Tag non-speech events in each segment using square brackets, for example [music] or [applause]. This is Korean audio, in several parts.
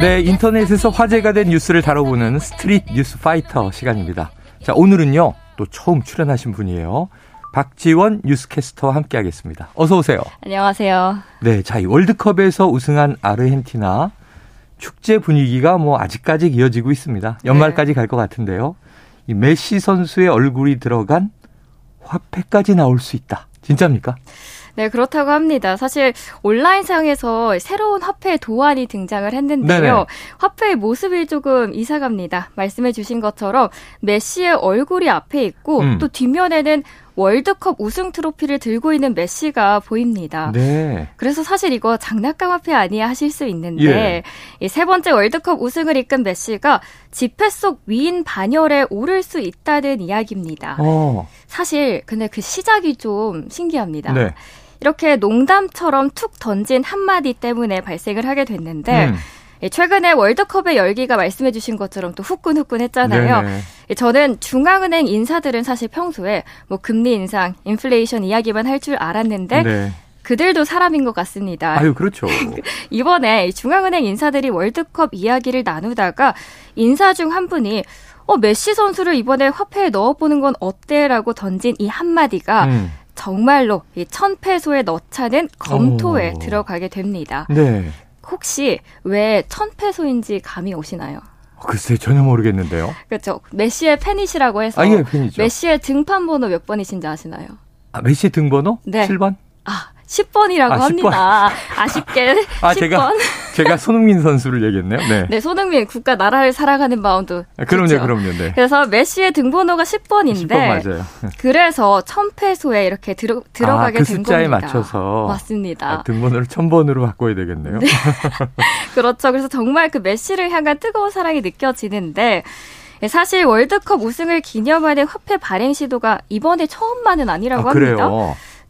네, 인터넷에서 화제가 된 뉴스를 다뤄보는 스트릿 뉴스 파이터 시간입니다. 자, 오늘은요, 또 처음 출연하신 분이에요. 박지원 뉴스캐스터와 함께 하겠습니다. 어서 오세요. 안녕하세요. 네, 자, 이 월드컵에서 우승한 아르헨티나 축제 분위기가 뭐 아직까지 이어지고 있습니다. 연말까지 네. 갈것 같은데요. 이 메시 선수의 얼굴이 들어간 화폐까지 나올 수 있다. 진짜입니까? 네, 그렇다고 합니다. 사실 온라인상에서 새로운 화폐 도안이 등장을 했는데요. 네네. 화폐의 모습이 조금 이상합니다. 말씀해 주신 것처럼 메시의 얼굴이 앞에 있고 음. 또 뒷면에는 월드컵 우승 트로피를 들고 있는 메시가 보입니다. 네. 그래서 사실 이거 장난감 화폐 아니야 하실 수 있는데 예. 세 번째 월드컵 우승을 이끈 메시가 지폐 속 위인 반열에 오를 수 있다는 이야기입니다. 어. 사실 근데 그 시작이 좀 신기합니다. 네. 이렇게 농담처럼 툭 던진 한마디 때문에 발생을 하게 됐는데 음. 예, 최근에 월드컵의 열기가 말씀해 주신 것처럼 또 후끈후끈했잖아요. 네네. 예, 저는 중앙은행 인사들은 사실 평소에 뭐 금리 인상, 인플레이션 이야기만 할 줄 알았는데 네. 그들도 사람인 것 같습니다. 아유, 그렇죠. [laughs] 이번에 중앙은행 인사들이 월드컵 이야기를 나누다가 인사 중 한 분이 어, 메시 선수를 이번에 화폐에 넣어보는 건 어때? 라고 던진 이 한마디가 음. 정말로 이 천패소에 넣자는 검토에 오. 들어가게 됩니다. 네. 혹시 왜 천패소인지 감이 오시나요? 글쎄 전혀 모르겠는데요. 그렇죠. 메시의 팬이시라고 해서 아, 예, 팬이죠. 메시의 등판 번호 몇 번이신지 아시나요? 아, 메시의 등번호? 네. 7번? 아, 10번이라고 아, 합니다. 10번. 아쉽게 아, [laughs] 10번. 제가, [laughs] 제가 손흥민 선수를 얘기했네요. 네. 네, 손흥민 국가 나라를 살아가는 마음도. 아, 그럼요, 좋죠. 그럼요. 네. 그래서 메시의 등번호가 10번인데 10번 맞아요. 그래서 천패소에 이렇게 들어 들어가게 아, 그된 숫자에 겁니다. 맞춰서 맞습니다. 아, 등번호를 1000번으로 바꿔야 되겠네요. 네. [laughs] 그렇죠. 그래서 정말 그 메시를 향한 뜨거운 사랑이 느껴지는데 사실 월드컵 우승을 기념하는 화폐 발행 시도가 이번에 처음만은 아니라고 아, 합니다.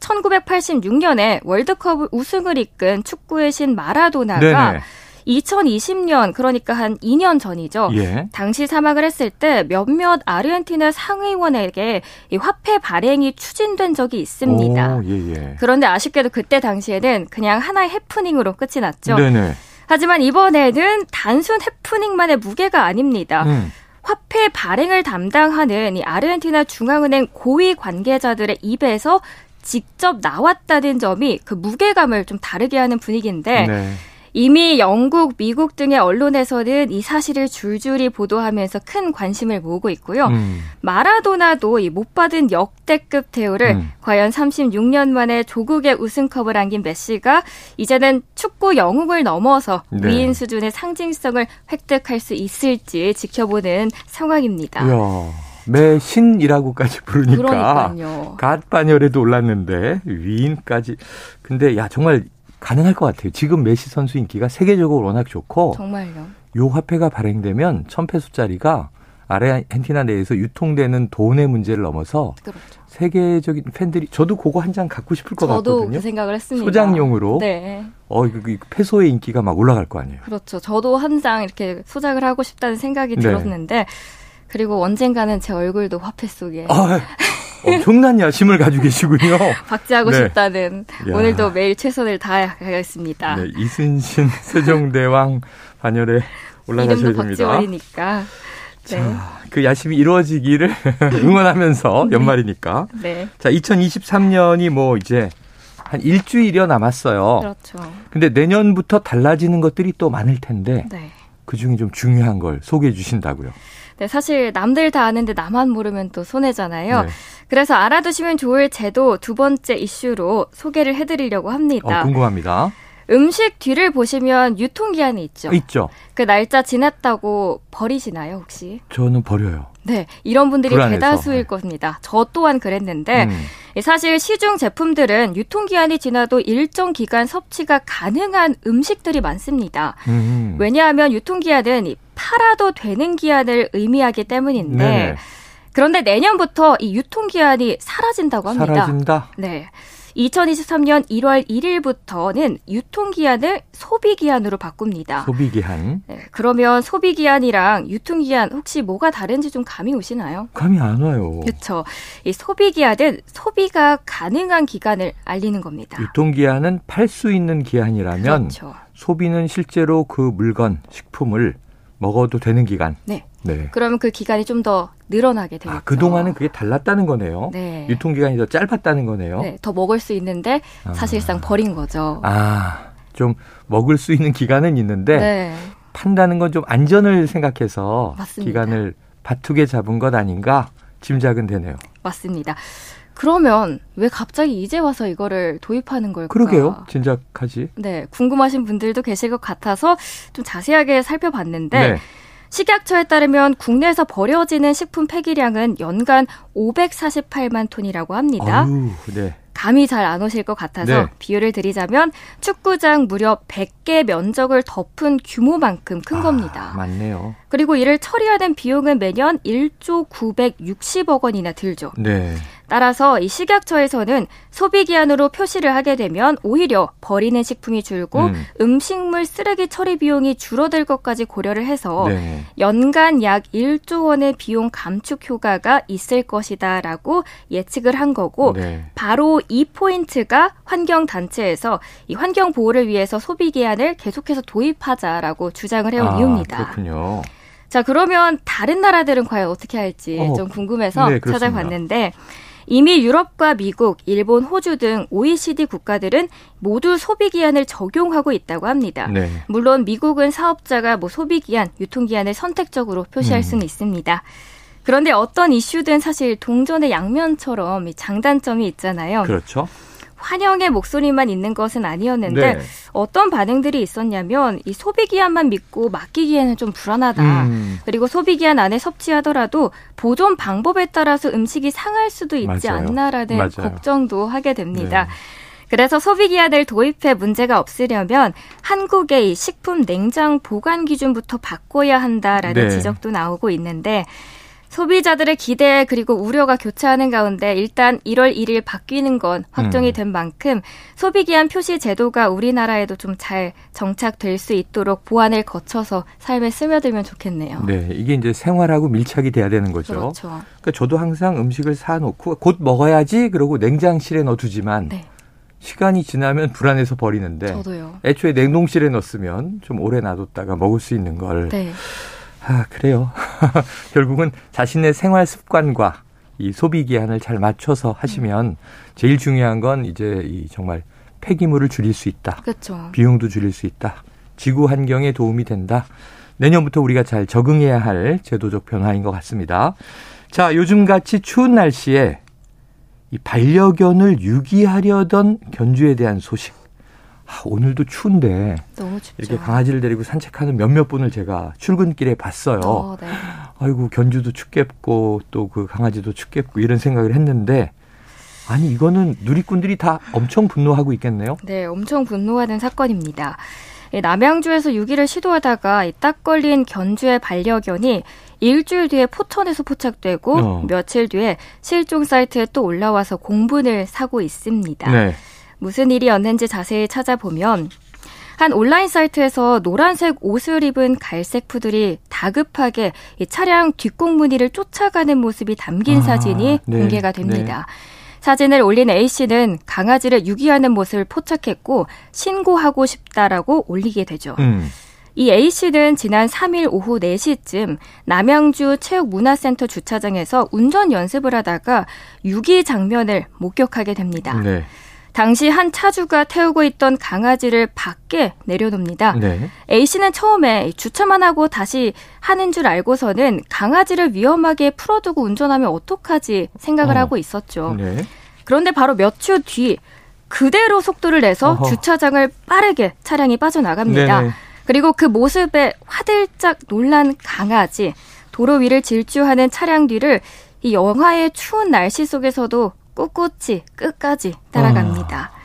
그래요? 1986년에 월드컵 우승을 이끈 축구의 신 마라도나가 네네. 2020년 그러니까 한 2년 전이죠. 예. 당시 사망을 했을 때 몇몇 아르헨티나 상의원에게 이 화폐 발행이 추진된 적이 있습니다. 오, 예, 예. 그런데 아쉽게도 그때 당시에는 그냥 하나의 해프닝으로 끝이 났죠. 네네. 하지만 이번에는 단순 해프닝만의 무게가 아닙니다. 음. 화폐 발행을 담당하는 이 아르헨티나 중앙은행 고위 관계자들의 입에서 직접 나왔다는 점이 그 무게감을 좀 다르게 하는 분위기인데 네. 이미 영국, 미국 등의 언론에서는 이 사실을 줄줄이 보도하면서 큰 관심을 모으고 있고요. 음. 마라도나도 이 못 받은 역대급 대우를 음. 과연 36년 만에 조국의 우승컵을 안긴 메시가 이제는 축구 영웅을 넘어서 네. 위인 수준의 상징성을 획득할 수 있을지 지켜보는 상황입니다. 이야. 매신이라고까지 부르니까 갓바녀에도 올랐는데 위인까지 근데 야 정말 가능할 것 같아요. 지금 메시 선수 인기가 세계적으로 워낙 좋고 정말요. 요 화폐가 발행되면 천패수짜리가 아르헨티나 내에서 유통되는 돈의 문제를 넘어서 그렇죠. 세계적인 팬들이 저도 그거 한 장 갖고 싶을 것 저도 같거든요. 그 생각을 했습니다. 소장용으로. 네. 어, 이거 페소의 인기가 막 올라갈 거 아니에요. 그렇죠. 저도 한 장 이렇게 소장을 하고 싶다는 생각이 네. 들었는데 그리고 언젠가는 제 얼굴도 화폐 속에. 아, 엄청난 야심을 가지고 계시군요. [laughs] 박제하고 네. 싶다는 야. 오늘도 매일 최선을 다하겠습니다. 네, 이순신 세종대왕 반열에 올라가셔야 됩니다. 박지원이니까. 네. 자, 그 야심이 이루어지기를 [laughs] 응원하면서 네. 연말이니까. 네. 자, 2023년이 뭐 이제 한 일주일여 남았어요. 그렇죠. 근데 내년부터 달라지는 것들이 또 많을 텐데. 네. 그 중에 좀 중요한 걸 소개해 주신다고요. 네, 사실 남들 다 아는데 나만 모르면 또 손해잖아요. 네. 그래서 알아두시면 좋을 제도 두 번째 이슈로 소개를 해드리려고 합니다. 어, 궁금합니다. 음식 뒤를 보시면 유통기한이 있죠. 있죠. 그 날짜 지났다고 버리시나요, 혹시? 저는 버려요. 네, 이런 분들이 불안해서. 대다수일 네. 겁니다. 저 또한 그랬는데 음. 사실 시중 제품들은 유통기한이 지나도 일정 기간 섭취가 가능한 음식들이 많습니다. 음. 왜냐하면 유통기한은 팔아도 되는 기한을 의미하기 때문인데 네네. 그런데 내년부터 이 유통기한이 사라진다고 합니다. 사라진다? 네. 2023년 1월 1일부터는 유통기한을 소비기한으로 바꿉니다. 소비기한. 네, 그러면 소비기한이랑 유통기한 혹시 뭐가 다른지 좀 감이 오시나요? 감이 안 와요. 그렇죠. 이 소비기한은 소비가 가능한 기간을 알리는 겁니다. 유통기한은 팔 수 있는 기한이라면 그렇죠. 소비는 실제로 그 물건, 식품을 먹어도 되는 기간. 네. 네. 그러면 그 기간이 좀 더 늘어나게 되겠죠. 아, 그동안은 그게 달랐다는 거네요. 네. 유통기간이 더 짧았다는 거네요. 네. 더 먹을 수 있는데 아. 사실상 아. 버린 거죠. 아, 좀 먹을 수 있는 기간은 있는데 네. 판다는 건 좀 안전을 생각해서 맞습니다. 기간을 바투게 잡은 것 아닌가 짐작은 되네요. 맞습니다. 그러면 왜 갑자기 이제 와서 이거를 도입하는 걸까? 그러게요. 진작하지. 네, 궁금하신 분들도 계실 것 같아서 좀 자세하게 살펴봤는데 네. 식약처에 따르면 국내에서 버려지는 식품 폐기량은 연간 548만 톤이라고 합니다. 아유, 네. 감이 잘 안 오실 것 같아서 네. 비유를 드리자면 축구장 무려 100개 면적을 덮은 규모만큼 큰 아, 겁니다. 맞네요. 그리고 이를 처리하는 비용은 매년 1조 960억 원이나 들죠. 네. 따라서 이 식약처에서는 소비 기한으로 표시를 하게 되면 오히려 버리는 식품이 줄고 음. 식물 쓰레기 처리 비용이 줄어들 것까지 고려를 해서 네. 연간 약 1조 원의 비용 감축 효과가 있을 것이다라고 예측을 한 거고 네. 바로 이 포인트가 환경 단체에서 이 환경 보호를 위해서 소비 기한을 계속해서 도입하자라고 주장을 해온 아, 이유입니다. 그렇군요. 자, 그러면 다른 나라들은 과연 어떻게 할지 어, 좀 궁금해서 네, 찾아봤는데 이미 유럽과 미국, 일본, 호주 등 OECD 국가들은 모두 소비 기한을 적용하고 있다고 합니다. 네. 물론 미국은 사업자가 뭐 소비 기한, 유통 기한을 선택적으로 표시할 음. 수는 있습니다. 그런데 어떤 이슈든 사실 동전의 양면처럼 장단점이 있잖아요. 그렇죠. 환영의 목소리만 있는 것은 아니었는데 네. 어떤 반응들이 있었냐면 이 소비 기한만 믿고 맡기기에는 좀 불안하다. 음. 그리고 소비 기한 안에 섭취하더라도 보존 방법에 따라서 음식이 상할 수도 있지 맞아요. 않나라는 맞아요. 걱정도 하게 됩니다. 네. 그래서 소비 기한을 도입해 문제가 없으려면 한국의 식품 냉장 보관 기준부터 바꿔야 한다라는 네. 지적도 나오고 있는데 소비자들의 기대 그리고 우려가 교차하는 가운데 일단 1월 1일 바뀌는 건 확정이 음. 된 만큼 소비기한 표시 제도가 우리나라에도 좀 잘 정착될 수 있도록 보완을 거쳐서 삶에 스며들면 좋겠네요. 네, 이게 이제 생활하고 밀착이 돼야 되는 거죠. 그렇죠. 그러니까 저도 항상 음식을 사놓고 곧 먹어야지 그러고 냉장실에 넣어두지만 네. 시간이 지나면 불안해서 버리는데 저도요. 애초에 냉동실에 넣었으면 좀 오래 놔뒀다가 먹을 수 있는 걸. 네. 아, 그래요. [laughs] 결국은 자신의 생활 습관과 이 소비 기한을 잘 맞춰서 하시면 제일 중요한 건 이제 이 정말 폐기물을 줄일 수 있다. 그렇죠. 비용도 줄일 수 있다. 지구 환경에 도움이 된다. 내년부터 우리가 잘 적응해야 할 제도적 변화인 것 같습니다. 자, 요즘 같이 추운 날씨에 이 반려견을 유기하려던 견주에 대한 소식 아, 오늘도 추운데 너무 춥죠. 이렇게 강아지를 데리고 산책하는 몇몇 분을 제가 출근길에 봤어요. 어, 네. 아이고 견주도 춥겠고 또 그 강아지도 춥겠고 이런 생각을 했는데 아니 이거는 누리꾼들이 다 엄청 분노하고 있겠네요. 네, 엄청 분노하는 사건입니다. 남양주에서 유기를 시도하다가 딱 걸린 견주의 반려견이 일주일 뒤에 포천에서 포착되고 어. 며칠 뒤에 실종 사이트에 또 올라와서 공분을 사고 있습니다. 네. 무슨 일이었는지 자세히 찾아보면 한 온라인 사이트에서 노란색 옷을 입은 갈색 푸들이 다급하게 이 차량 뒷공무니를 쫓아가는 모습이 담긴 아, 사진이 네, 공개가 됩니다. 네. 사진을 올린 A씨는 강아지를 유기하는 모습을 포착했고 신고하고 싶다라고 올리게 되죠. 음. 이 A씨는 지난 3일 오후 4시쯤 남양주 체육문화센터 주차장에서 운전 연습을 하다가 유기 장면을 목격하게 됩니다. 네. 당시 한 차주가 태우고 있던 강아지를 밖에 내려놓습니다. 네. A 씨는 처음에 주차만 하고 다시 하는 줄 알고서는 강아지를 위험하게 풀어두고 운전하면 어떡하지 생각을 어. 하고 있었죠. 네. 그런데 바로 몇 초 뒤 그대로 속도를 내서 어허. 주차장을 빠르게 차량이 빠져나갑니다. 네네. 그리고 그 모습에 화들짝 놀란 강아지, 도로 위를 질주하는 차량 뒤를 이 영하의 추운 날씨 속에서도 꿋꿋이 끝까지 따라갑니다. 아.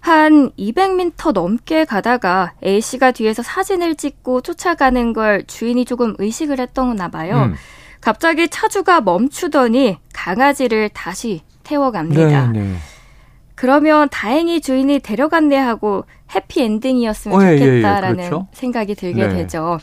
한 200m 넘게 가다가 A씨가 뒤에서 사진을 찍고 쫓아가는 걸 주인이 조금 의식을 했던나 봐요. 음. 갑자기 차주가 멈추더니 강아지를 다시 태워갑니다. 네, 네. 그러면 다행히 주인이 데려갔네 하고 해피 엔딩이었으면 어, 좋겠다라는 예, 예, 그렇죠? 생각이 들게 네. 되죠.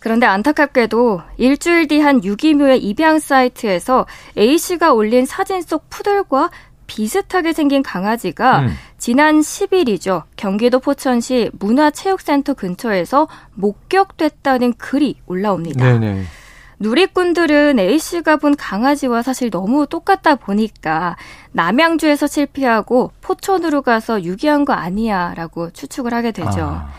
그런데 안타깝게도 일주일 뒤 한 유기묘의 입양 사이트에서 A씨가 올린 사진 속 푸들과 비슷하게 생긴 강아지가 음. 지난 10일이죠. 경기도 포천시 문화체육센터 근처에서 목격됐다는 글이 올라옵니다. 네네. 누리꾼들은 A씨가 본 강아지와 사실 너무 똑같다 보니까 남양주에서 실패하고 포천으로 가서 유기한 거 아니야 라고 추측을 하게 되죠. 아.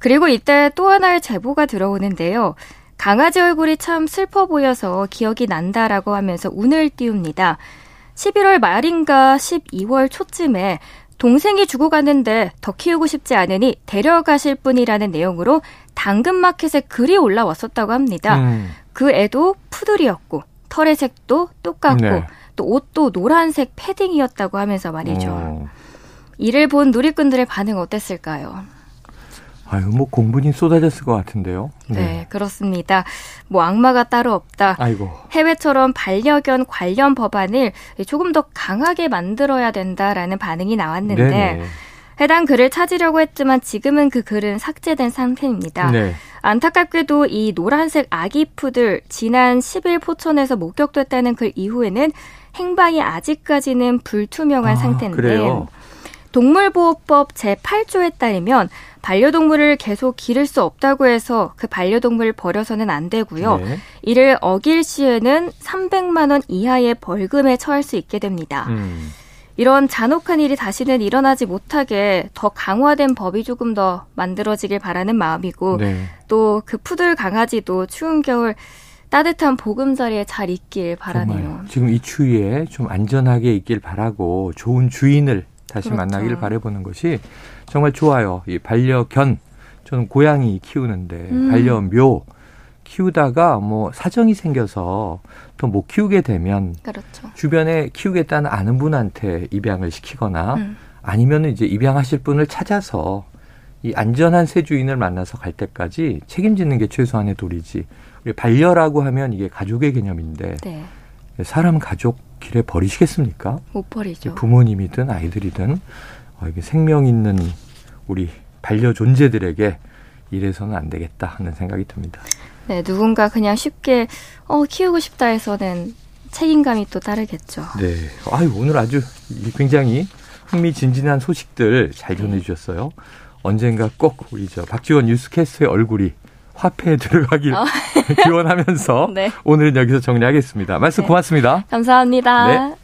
그리고 이때 또 하나의 제보가 들어오는데요. 강아지 얼굴이 참 슬퍼 보여서 기억이 난다라고 하면서 운을 띄웁니다. 11월 말인가 12월 초쯤에 동생이 죽어가는데 더 키우고 싶지 않으니 데려가실 분이라는 내용으로 당근마켓에 글이 올라왔었다고 합니다. 음. 그 애도 푸들이었고 털의 색도 똑같고 네. 또 옷도 노란색 패딩이었다고 하면서 말이죠. 어. 이를 본 누리꾼들의 반응 어땠을까요? 아유, 뭐 공분이 쏟아졌을 것 같은데요. 네. 네. 그렇습니다. 뭐 악마가 따로 없다. 아이고. 해외처럼 반려견 관련 법안을 조금 더 강하게 만들어야 된다라는 반응이 나왔는데 네네. 해당 글을 찾으려고 했지만 지금은 그 글은 삭제된 상태입니다. 네. 안타깝게도 이 노란색 아기 푸들 지난 10일 포천에서 목격됐다는 글 이후에는 행방이 아직까지는 불투명한 아, 상태인데 그래요? 동물보호법 제8조에 따르면 반려동물을 계속 기를 수 없다고 해서 그 반려동물을 버려서는 안 되고요. 네. 이를 어길 시에는 300만 원 이하의 벌금에 처할 수 있게 됩니다. 음. 이런 잔혹한 일이 다시는 일어나지 못하게 더 강화된 법이 조금 더 만들어지길 바라는 마음이고 네. 또그 푸들 강아지도 추운 겨울 따뜻한 보금자리에 잘 있길 바라네요. 정말. 지금 이 추위에 좀 안전하게 있길 바라고 좋은 주인을 다시 그렇죠. 만나길 바라보는 것이 정말 좋아요. 이 반려견 저는 고양이 키우는데 음. 반려묘 키우다가 뭐 사정이 생겨서 더못 키우게 되면 그렇죠. 주변에 키우겠다는 아는 분한테 입양을 시키거나 음. 아니면은 이제 입양하실 분을 찾아서 이 안전한 새 주인을 만나서 갈 때까지 책임지는 게 최소한의 도리지. 우리 반려라고 하면 이게 가족의 개념인데 네. 사람 가족 길에 버리시겠습니까? 못 버리죠. 부모님이든 아이들이든 어, 이게 생명 있는 우리 반려 존재들에게 이래서는 안 되겠다 하는 생각이 듭니다. 네, 누군가 그냥 쉽게 어 키우고 싶다 해서는 책임감이 또 따르겠죠. 네. 아유, 오늘 아주 굉장히 흥미진진한 소식들 잘 전해주셨어요. 언젠가 꼭 우리 저 박지원 뉴스캐스트의 얼굴이 화폐에 들어가길 어. [laughs] 기원하면서 네. 오늘은 여기서 정리하겠습니다. 말씀 네. 고맙습니다. 감사합니다. 네.